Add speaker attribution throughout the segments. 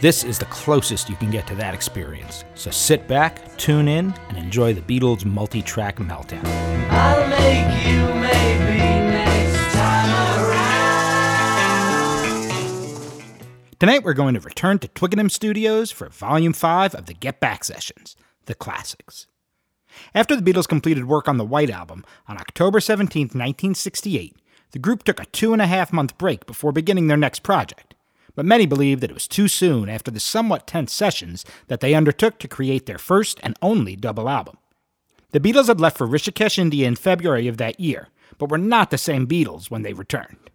Speaker 1: This is the closest you can get to that experience. So sit back, tune in, and enjoy the Beatles multi track meltdown.
Speaker 2: I'll make you maybe next time around.
Speaker 1: Tonight we're going to return to Twickenham Studios for Volume 5 of the Get Back Sessions, the classics. After the Beatles completed work on the White Album on October 17, 1968, the group took a two and a half month break before beginning their next project but many believe that it was too soon after the somewhat tense sessions that they undertook to create their first and only double album. The Beatles had left for Rishikesh, India in February of that year, but were not the same Beatles when they returned.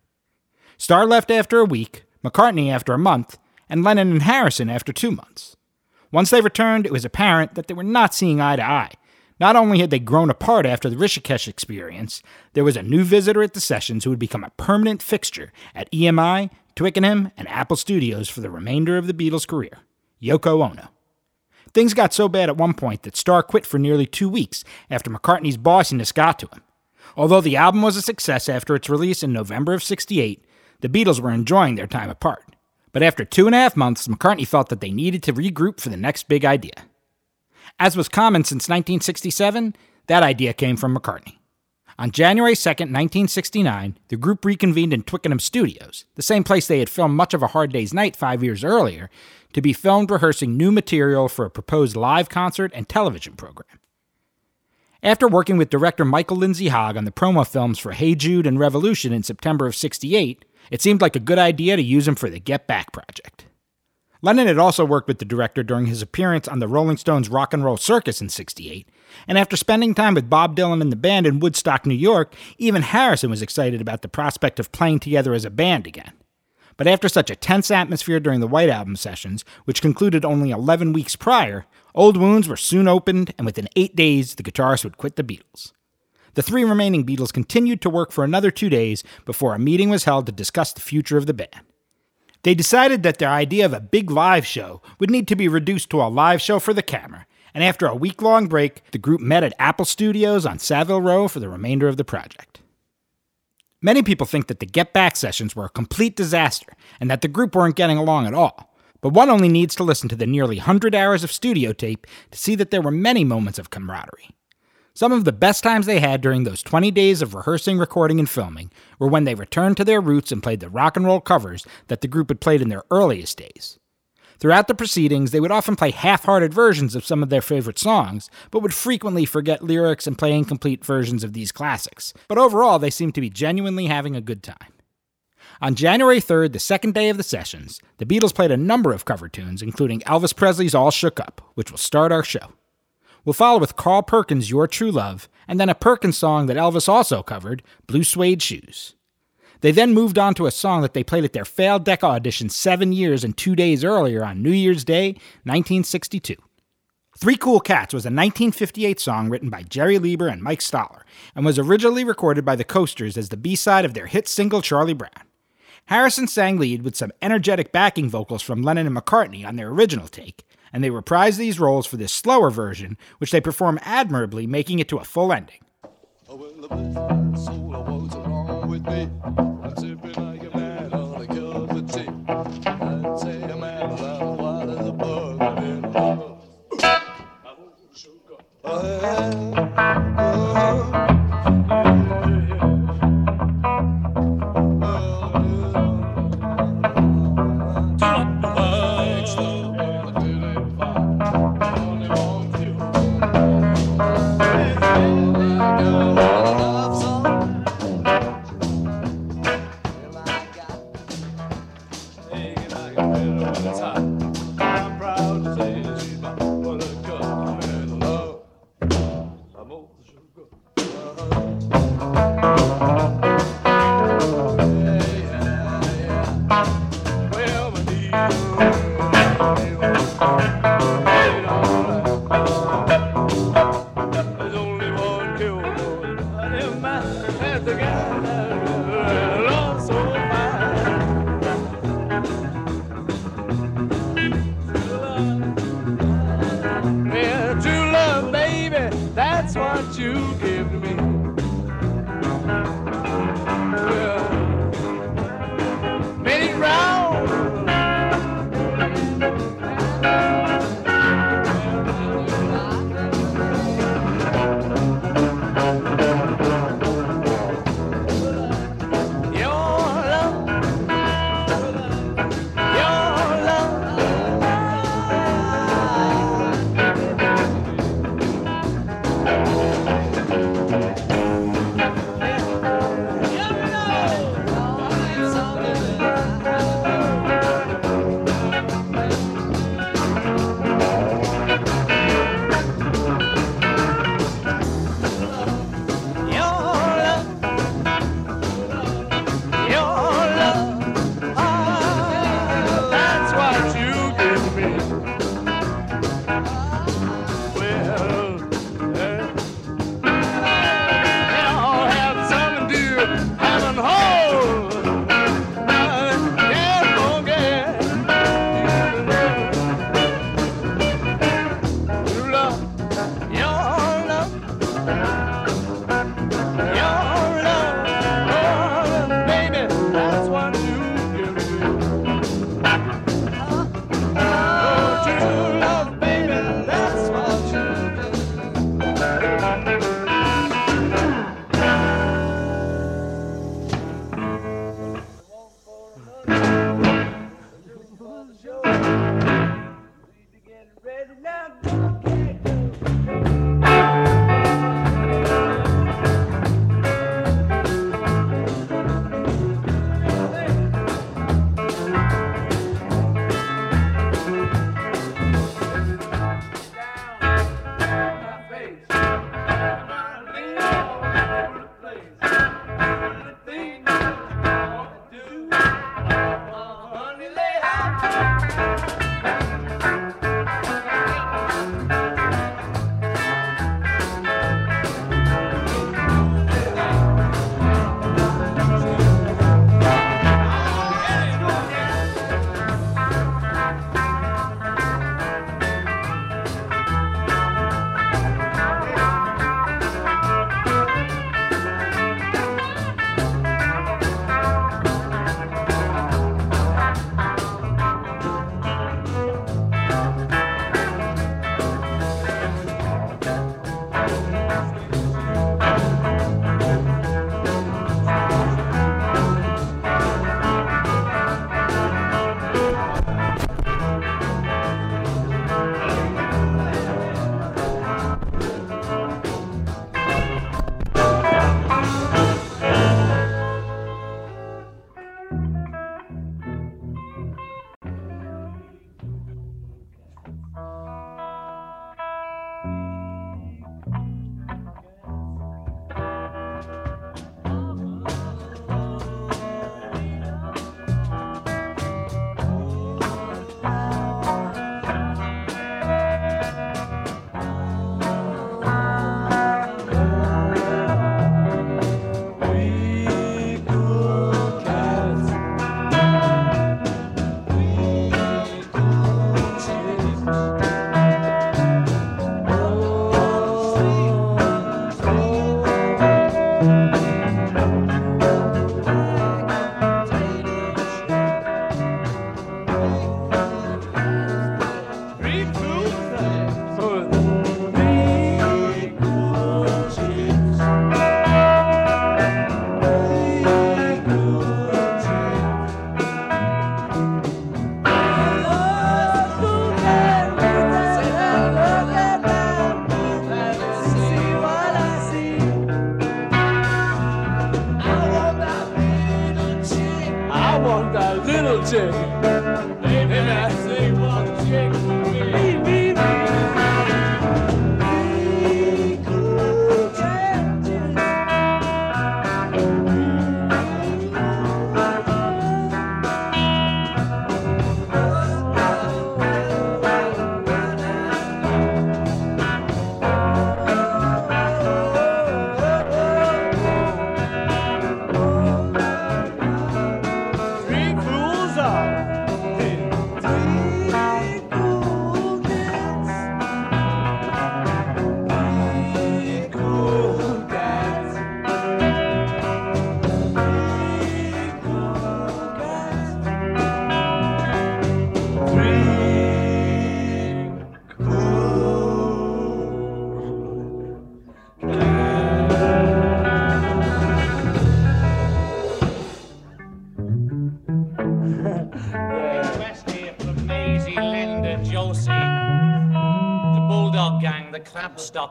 Speaker 1: Starr left after a week, McCartney after a month, and Lennon and Harrison after two months. Once they returned, it was apparent that they were not seeing eye to eye. Not only had they grown apart after the Rishikesh experience, there was a new visitor at the sessions who would become a permanent fixture at EMI Twickenham, and Apple Studios for the remainder of the Beatles' career Yoko Ono. Things got so bad at one point that Starr quit for nearly two weeks after McCartney's bossiness got to him. Although the album was a success after its release in November of 68, the Beatles were enjoying their time apart. But after two and a half months, McCartney felt that they needed to regroup for the next big idea. As was common since 1967, that idea came from McCartney. On January 2, 1969, the group reconvened in Twickenham Studios, the same place they had filmed much of A Hard Day's Night five years earlier, to be filmed rehearsing new material for a proposed live concert and television program. After working with director Michael Lindsay Hogg on the promo films for Hey Jude and Revolution in September of 68, it seemed like a good idea to use him for the Get Back project. Lennon had also worked with the director during his appearance on the Rolling Stones' Rock and Roll Circus in 68, and after spending time with Bob Dylan and the band in Woodstock, New York, even Harrison was excited about the prospect of playing together as a band again. But after such a tense atmosphere during the White Album sessions, which concluded only 11 weeks prior, old wounds were soon opened, and within eight days, the guitarist would quit the Beatles. The three remaining Beatles continued to work for another two days before a meeting was held to discuss the future of the band. They decided that their idea of a big live show would need to be reduced to a live show for the camera, and after a week long break, the group met at Apple Studios on Savile Row for the remainder of the project. Many people think that the Get Back sessions were a complete disaster and that the group weren't getting along at all, but one only needs to listen to the nearly 100 hours of studio tape to see that there were many moments of camaraderie. Some of the best times they had during those 20 days of rehearsing, recording, and filming were when they returned to their roots and played the rock and roll covers that the group had played in their earliest days. Throughout the proceedings, they would often play half hearted versions of some of their favorite songs, but would frequently forget lyrics and play incomplete versions of these classics. But overall, they seemed to be genuinely having a good time. On January 3rd, the second day of the sessions, the Beatles played a number of cover tunes, including Elvis Presley's All Shook Up, which will start our show. We'll follow with Carl Perkins' Your True Love, and then a Perkins song that Elvis also covered, Blue Suede Shoes. They then moved on to a song that they played at their failed Decca audition seven years and two days earlier on New Year's Day, 1962. Three Cool Cats was a 1958 song written by Jerry Leiber and Mike Stoller, and was originally recorded by the Coasters as the B side of their hit single Charlie Brown. Harrison sang lead with some energetic backing vocals from Lennon and McCartney on their original take, and they reprise these roles for this slower version, which they perform admirably, making it to a full ending.
Speaker 3: Oh, famoso jogo.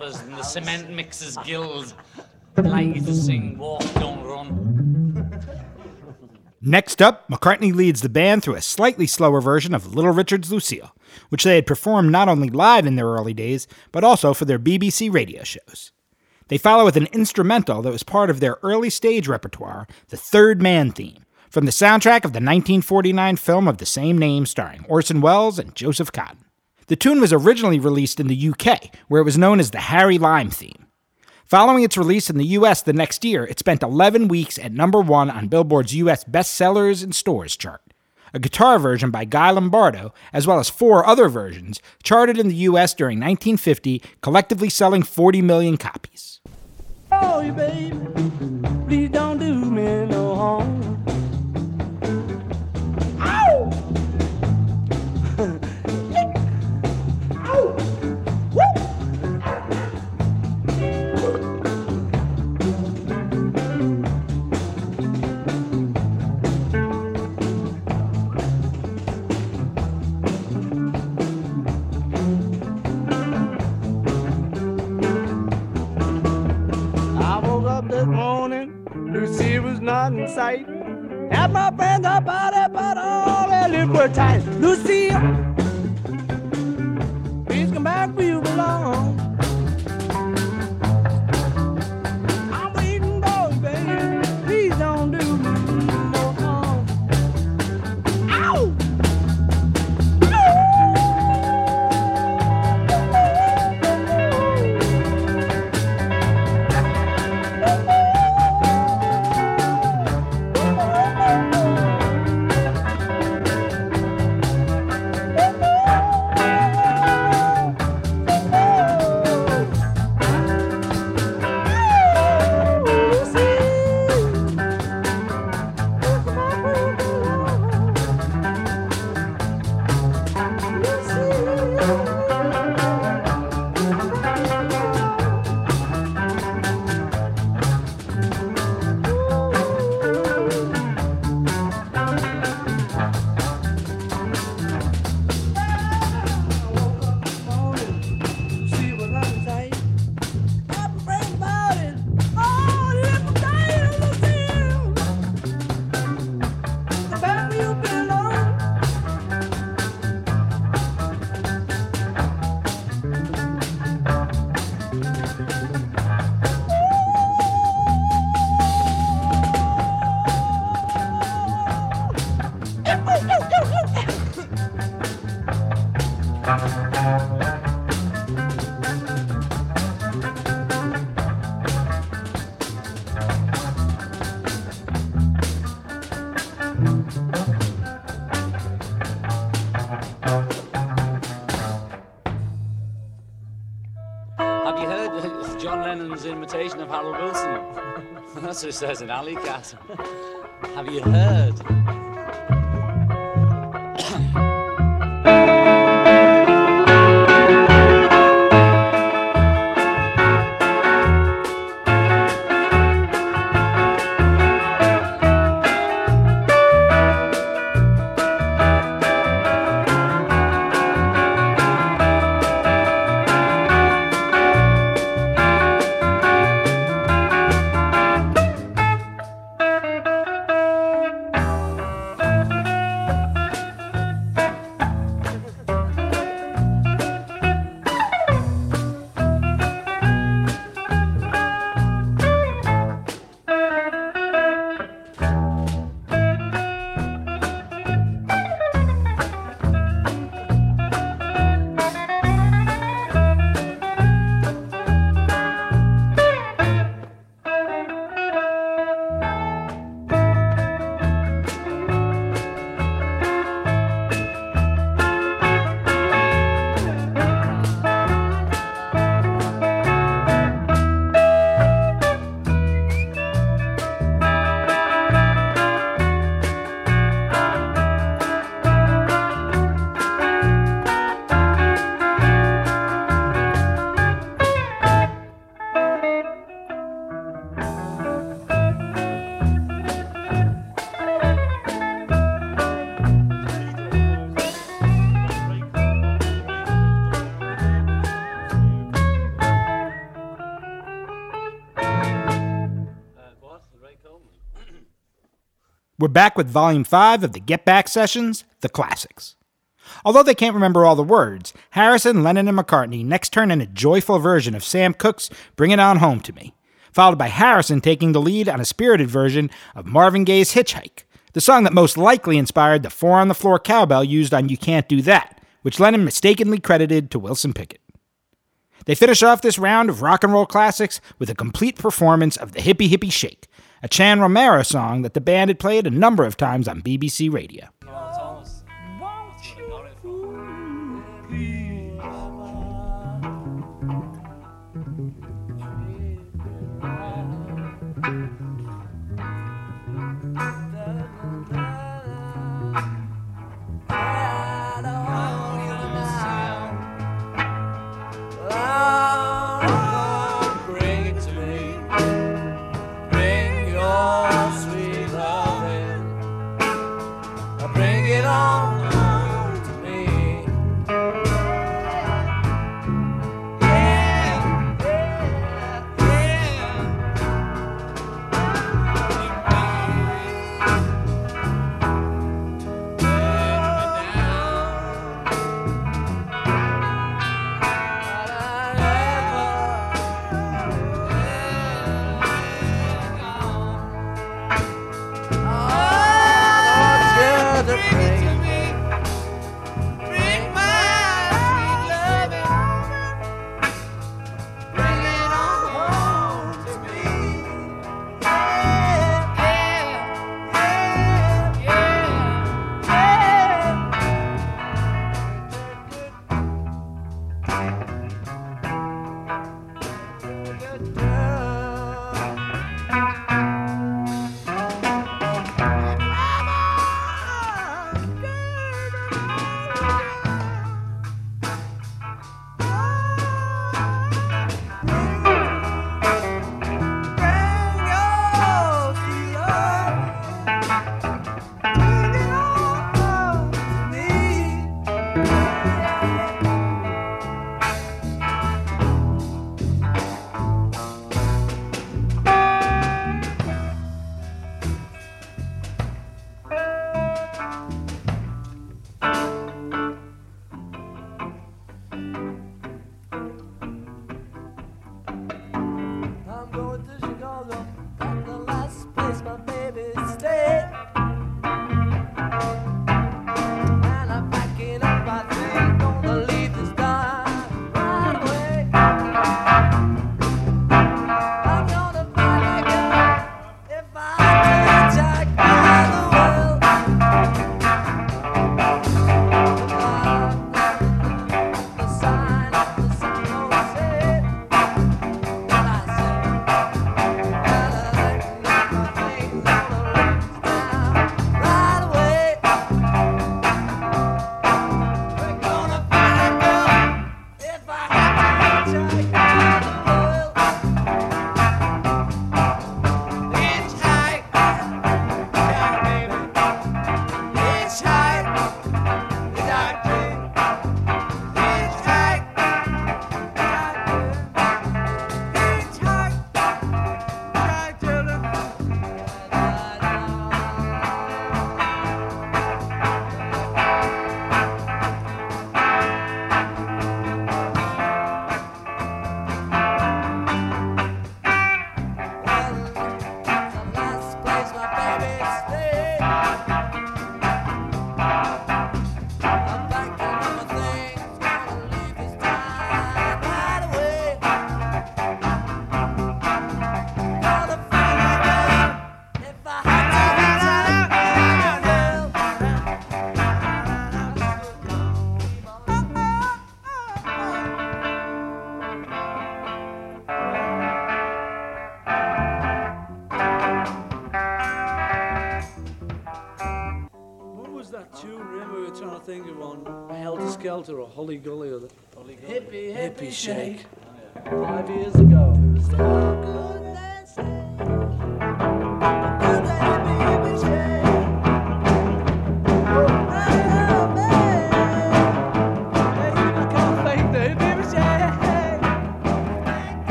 Speaker 3: And the Cement Mixers Guild. Walk, Don't Run.
Speaker 1: Next up, McCartney leads the band through a slightly slower version of Little Richard's Lucille, which they had performed not only live in their early days, but also for their BBC radio shows. They follow with an instrumental that was part of their early stage repertoire, the Third Man theme, from the soundtrack of the 1949 film of the same name starring Orson Welles and Joseph Cotten. The tune was originally released in the UK, where it was known as the Harry Lime theme. Following its release in the US the next year, it spent 11 weeks at number one on Billboard's US Bestsellers and Stores chart. A guitar version by Guy Lombardo, as well as four other versions, charted in the US during 1950, collectively selling 40 million copies.
Speaker 2: Oh, in sight. Had my friends up out there, but all their lips were tight. Lucy,
Speaker 3: Harold Wilson? That's what it says in Alley Cat. Have you heard?
Speaker 4: We're back with Volume 5 of the Get Back Sessions, The Classics. Although they can't remember all the words, Harrison, Lennon, and McCartney next turn in a joyful version of Sam Cooke's Bring It On Home to Me, followed by Harrison taking the lead on a spirited version of Marvin Gaye's Hitchhike, the song that most likely inspired the four on the floor cowbell used on You Can't Do That, which Lennon mistakenly credited to Wilson Pickett. They finish off this round of rock and roll classics with a complete performance of the Hippy Hippy Shake, a Chan Romero song that the band had played a number of times on BBC Radio.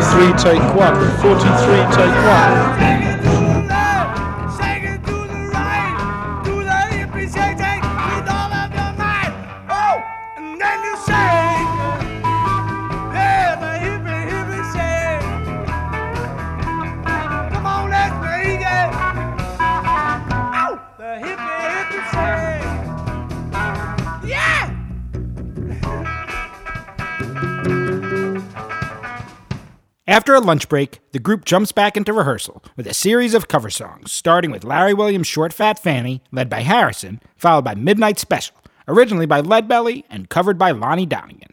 Speaker 5: 43 take
Speaker 6: one.
Speaker 7: 43 take one.
Speaker 1: our lunch break, the group jumps back into rehearsal with a series of cover songs, starting with Larry Williams' Short Fat Fanny, led by Harrison, followed by Midnight Special, originally by Leadbelly and covered by Lonnie Donegan.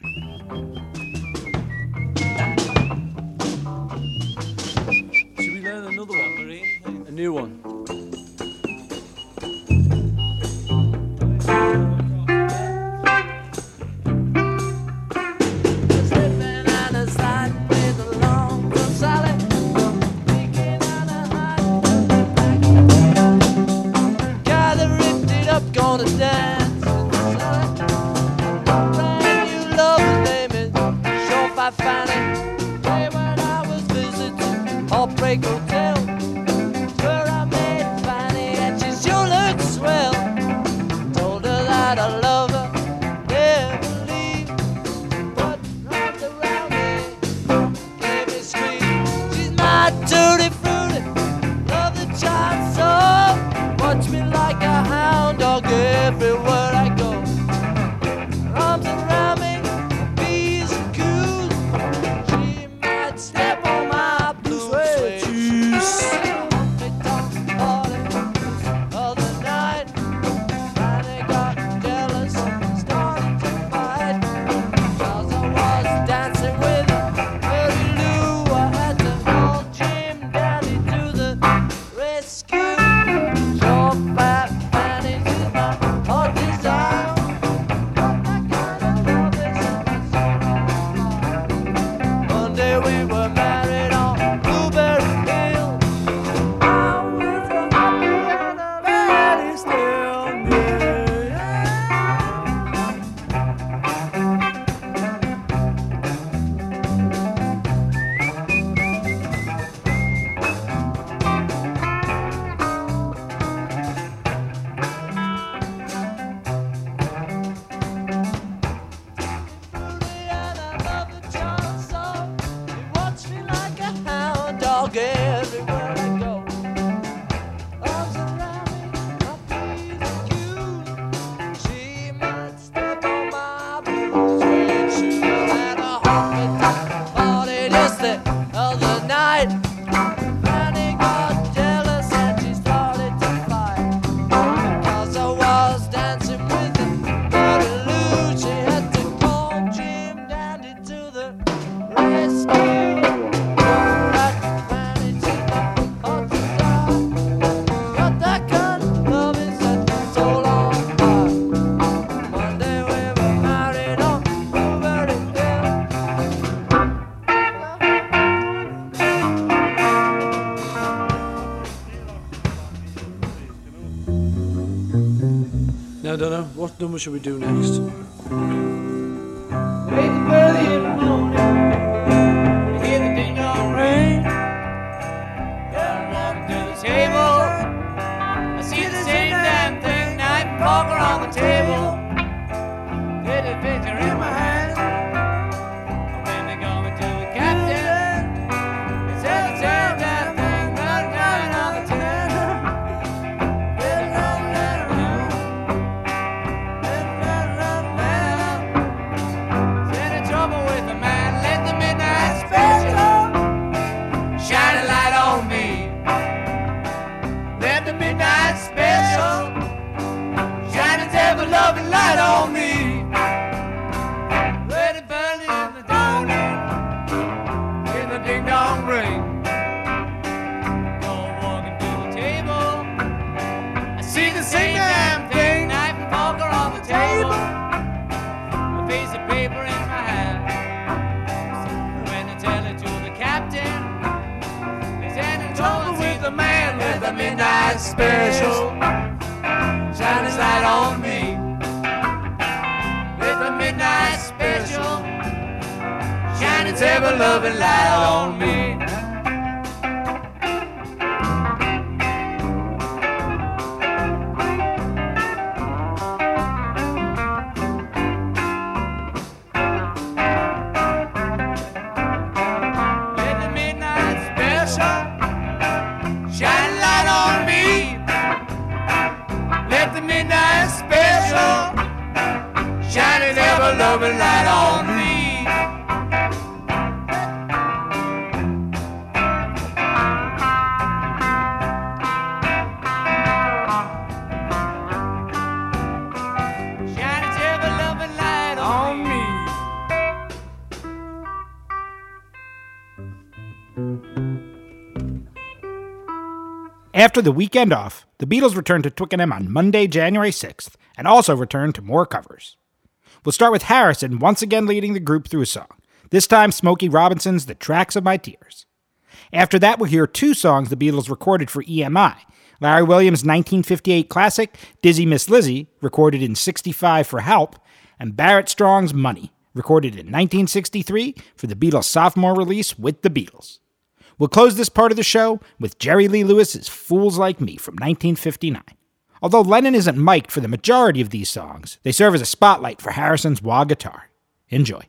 Speaker 4: Should we learn another one, Marie? A new one. then what should we do next?
Speaker 7: Ever
Speaker 1: After the weekend off, the Beatles returned to Twickenham on Monday, January 6th, and also returned to more covers. We'll start with Harrison once again leading the group through a song, this time Smokey Robinson's The Tracks of My Tears. After that, we'll hear two songs the Beatles recorded for EMI Larry Williams' 1958 classic, Dizzy Miss Lizzy, recorded in 65 for Help, and Barrett Strong's Money, recorded in 1963 for the Beatles' sophomore release with the Beatles. We'll close this part of the show with Jerry Lee Lewis's Fools Like Me from 1959. Although Lennon isn't mic'd for the majority of these songs, they serve as a spotlight for Harrison's wah guitar. Enjoy.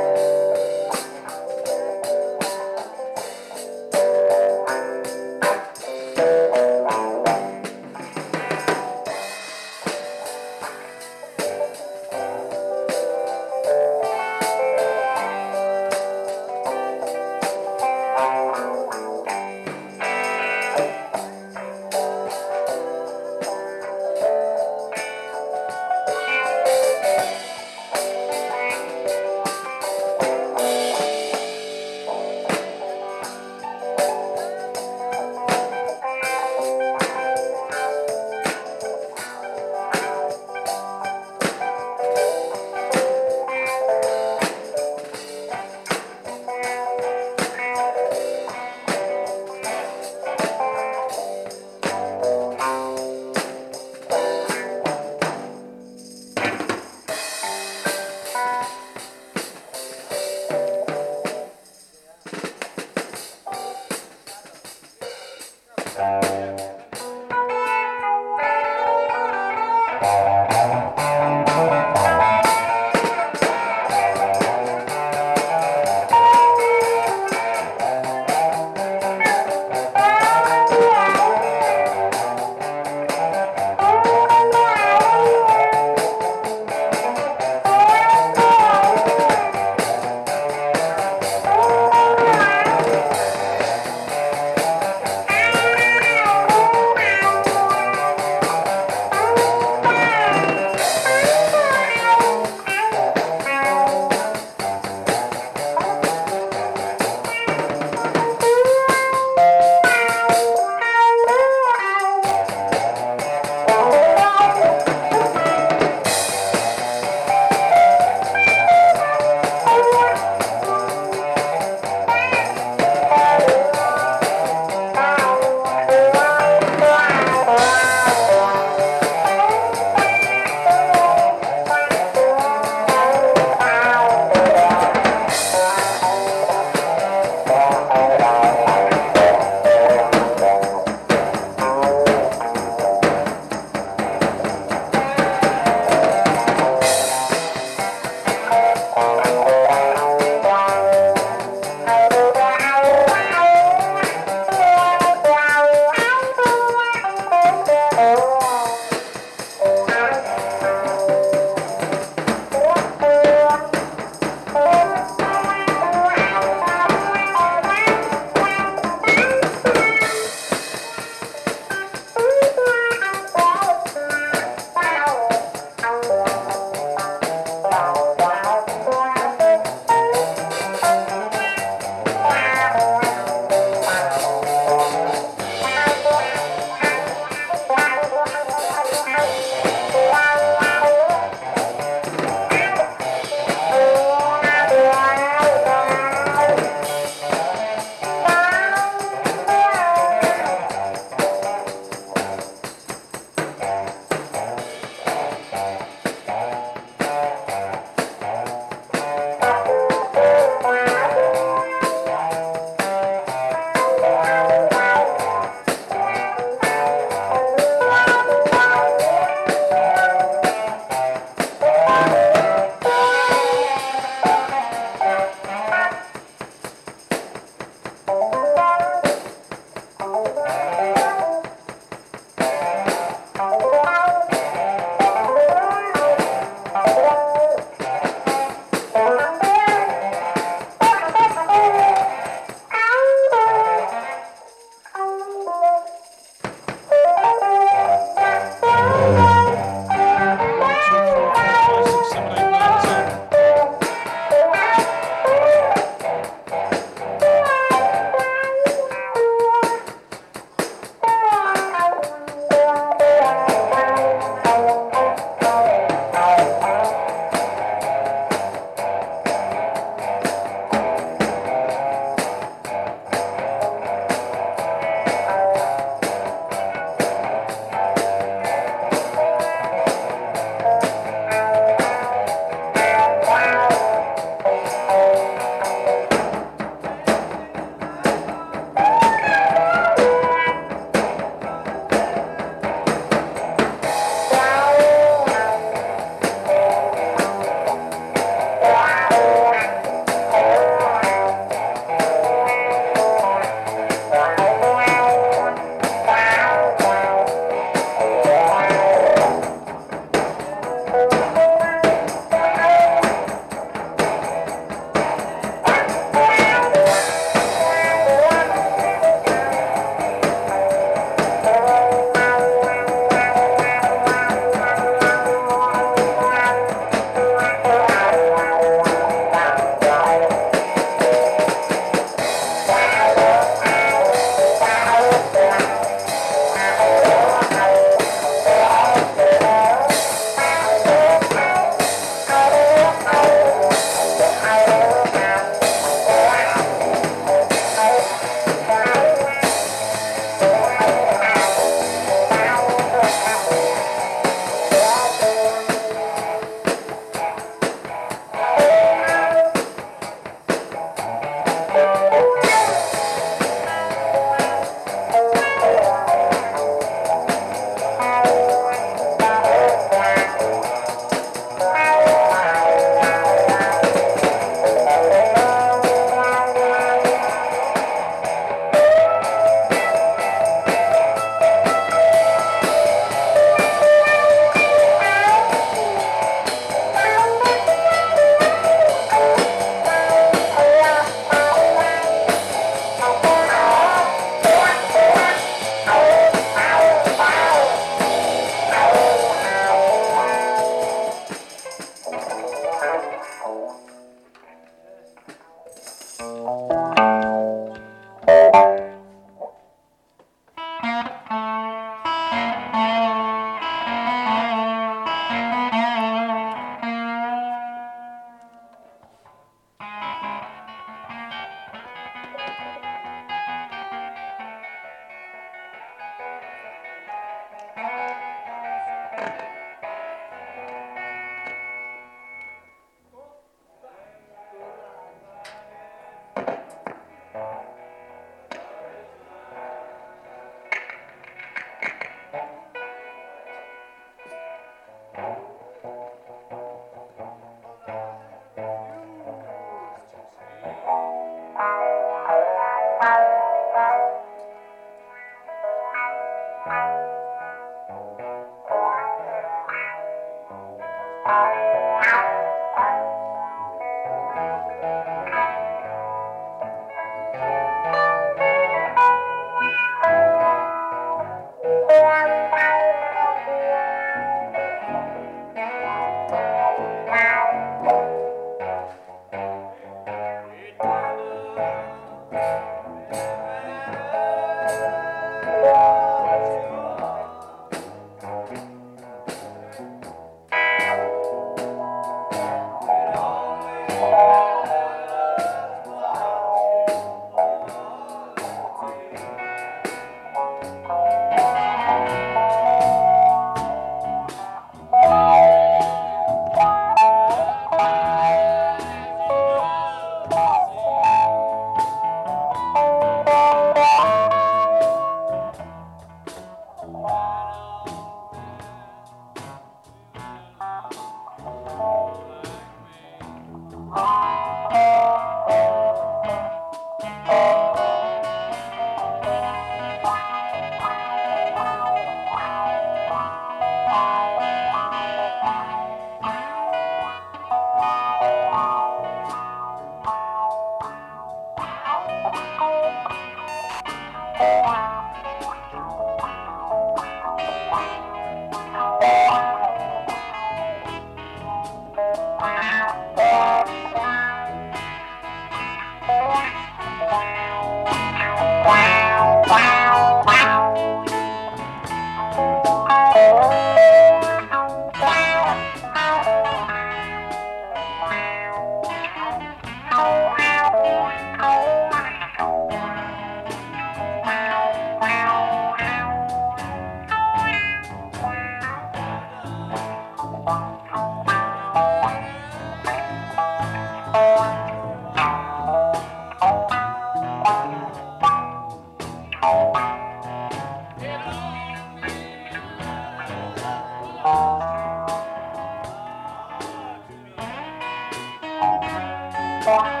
Speaker 8: What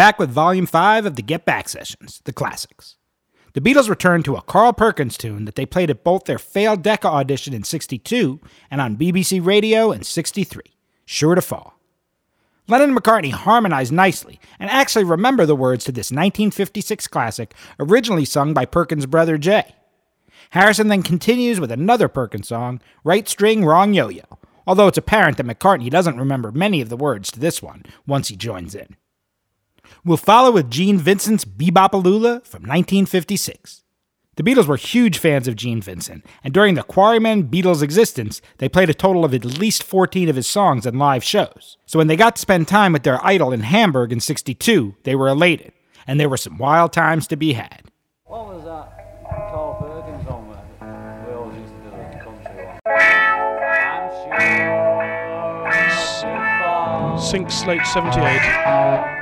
Speaker 1: back with Volume 5 of the Get Back Sessions, the classics. The Beatles returned to a Carl Perkins tune that they played at both their failed Decca audition in 62 and on BBC Radio in 63, Sure to Fall. Lennon and McCartney harmonized nicely and actually remember the words to this 1956 classic originally sung by Perkins' brother Jay. Harrison then continues with another Perkins song, Right String, Wrong Yo Yo, although it's apparent that McCartney doesn't remember many of the words to this one once he joins in. We'll follow with Gene Vincent's Be-Bop-A-Lula from 1956. The Beatles were huge fans of Gene Vincent, and during the Quarrymen Beatles' existence, they played a total of at least 14 of his songs in live shows. So when they got to spend time with their idol in Hamburg in 62, they were elated, and there were some wild times to be had.
Speaker 4: What was that Carl Perkins on where we always used to do the country one? I'm sure to fall,
Speaker 7: Sink Slate 78.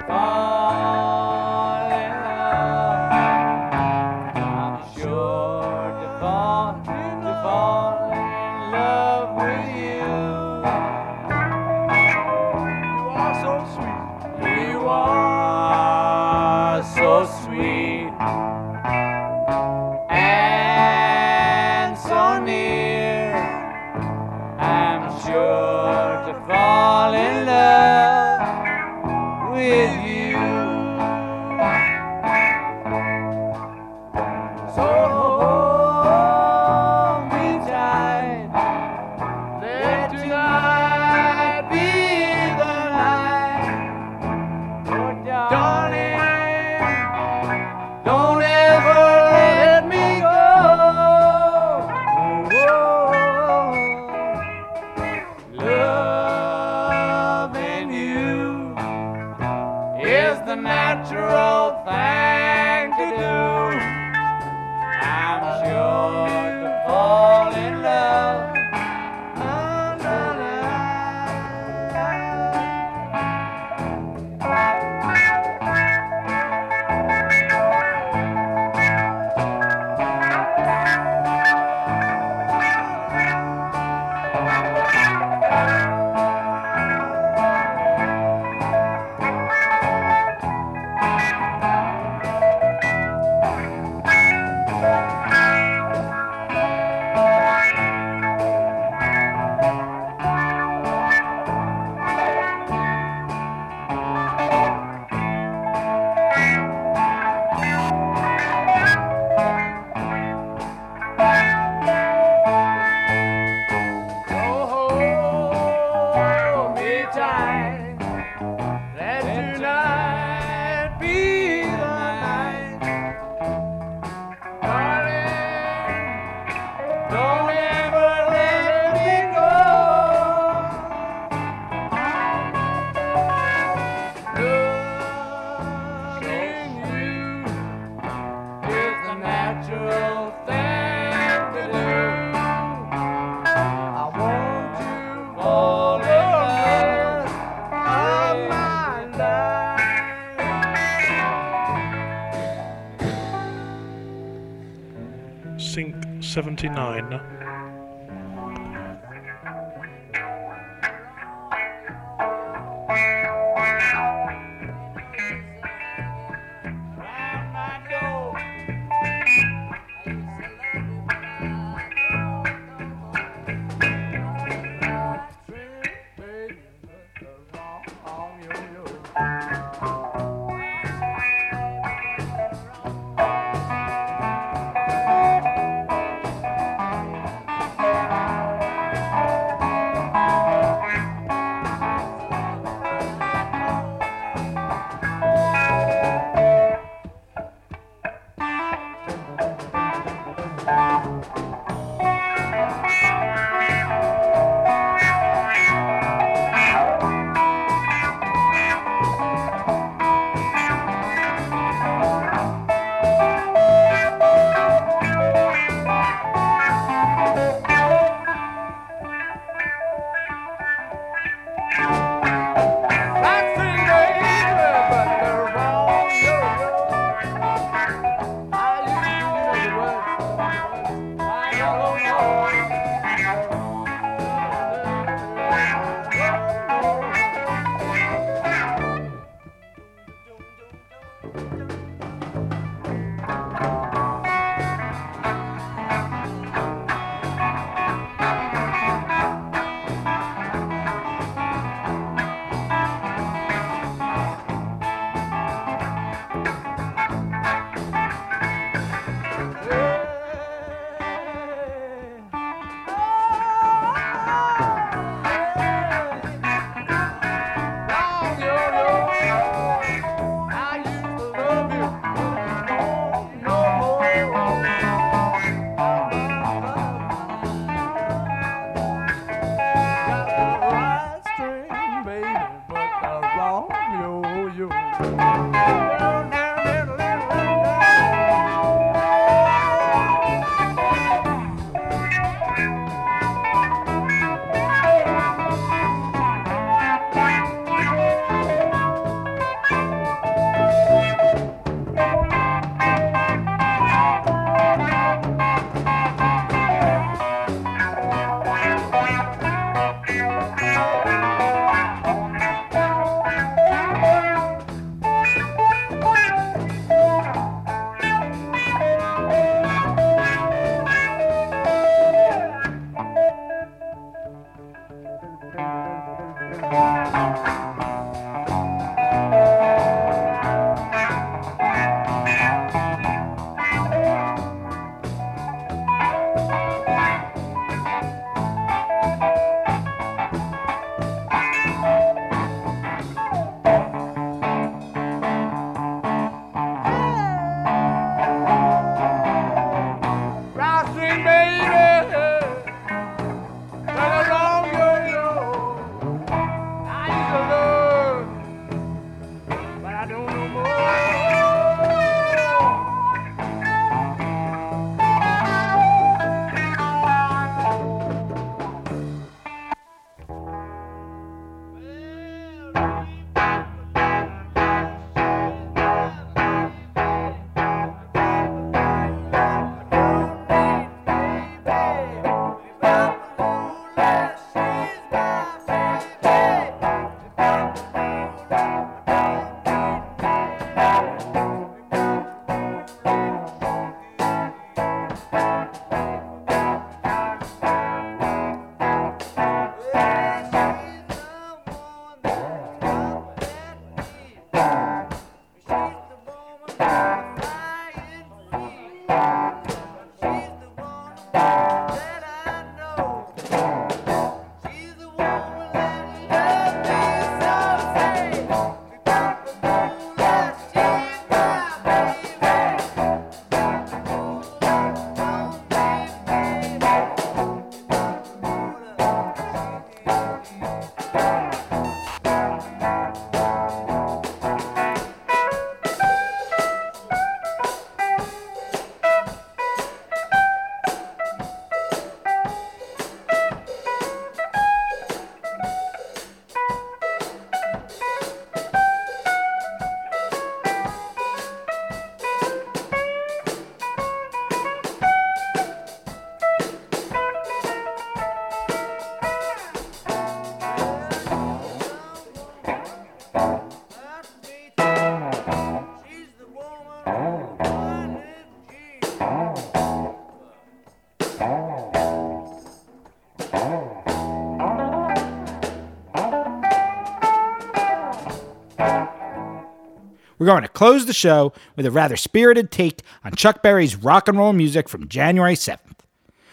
Speaker 1: Going to close the show with a rather spirited take on Chuck Berry's rock and roll music from January 7th.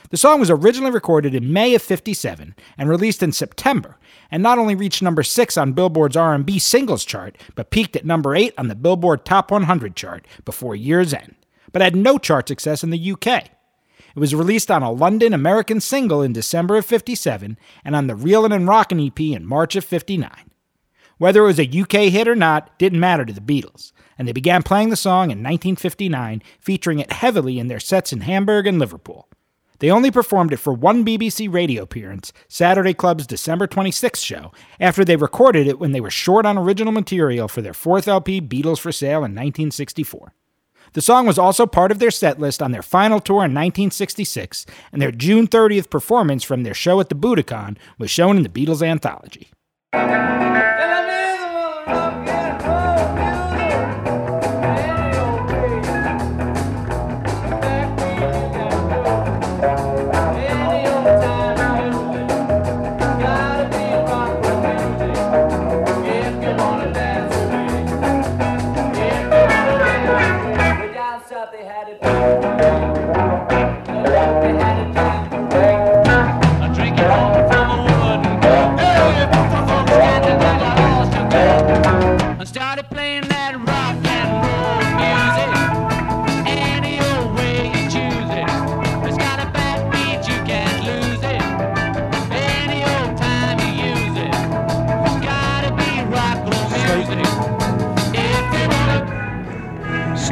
Speaker 1: The song was originally recorded in May of 57 and released in September, and not only reached number 6 on Billboard's R&B singles chart, but peaked at number 8 on the Billboard Top 100 chart before year's end, but had no chart success in the UK. It was released on a London American single in December of 57 and on the Reelin' and Rockin' EP in March of 59. Whether it was a UK hit or not didn't matter to the Beatles, and they began playing the song in 1959, featuring it heavily in their sets in Hamburg and Liverpool. They only performed it for one BBC radio appearance, Saturday Club's December 26th show, after they recorded it when they were short on original material for their fourth LP, Beatles for Sale, in 1964. The song was also part of their set list on their final tour in 1966, and their June 30th performance from their show at the Budokan was shown in the Beatles anthology.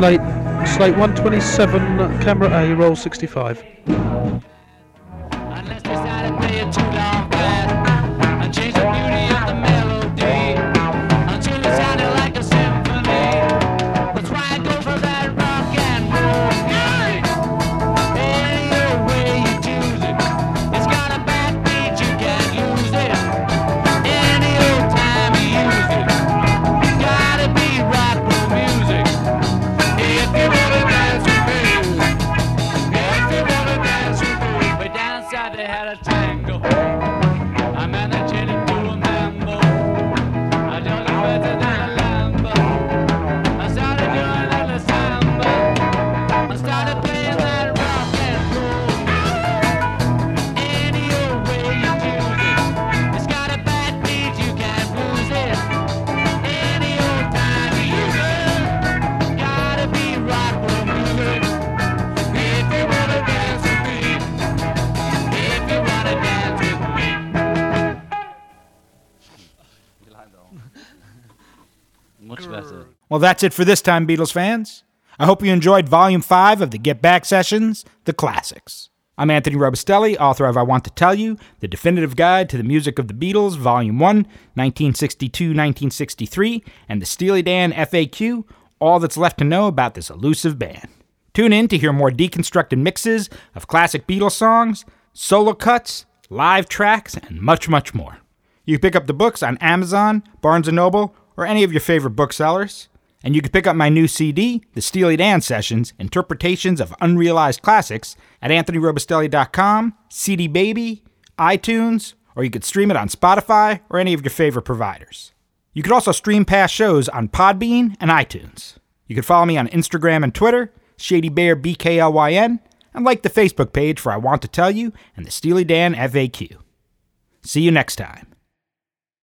Speaker 7: Slate, slate 127, camera A, roll 65.
Speaker 1: Well, that's it for this time, Beatles fans. I hope you enjoyed Volume 5 of the Get Back Sessions, The Classics. I'm Anthony Robustelli, author of I Want to Tell You, The Definitive Guide to the Music of the Beatles, Volume 1, 1962 1963, and the Steely Dan FAQ, all that's left to know about this elusive band. Tune in to hear more deconstructed mixes of classic Beatles songs, solo cuts, live tracks, and much, much more. You can pick up the books on Amazon, Barnes & Noble, or any of your favorite booksellers. And you can pick up my new CD, The Steely Dan Sessions, Interpretations of Unrealized Classics, at anthonyrobustelli.com, CD Baby, iTunes, or you could stream it on Spotify or any of your favorite providers. You could also stream past shows on Podbean and iTunes. You can follow me on Instagram and Twitter, ShadyBearBKLYN, and like the Facebook page for I Want to Tell You and the Steely Dan FAQ. See you next time.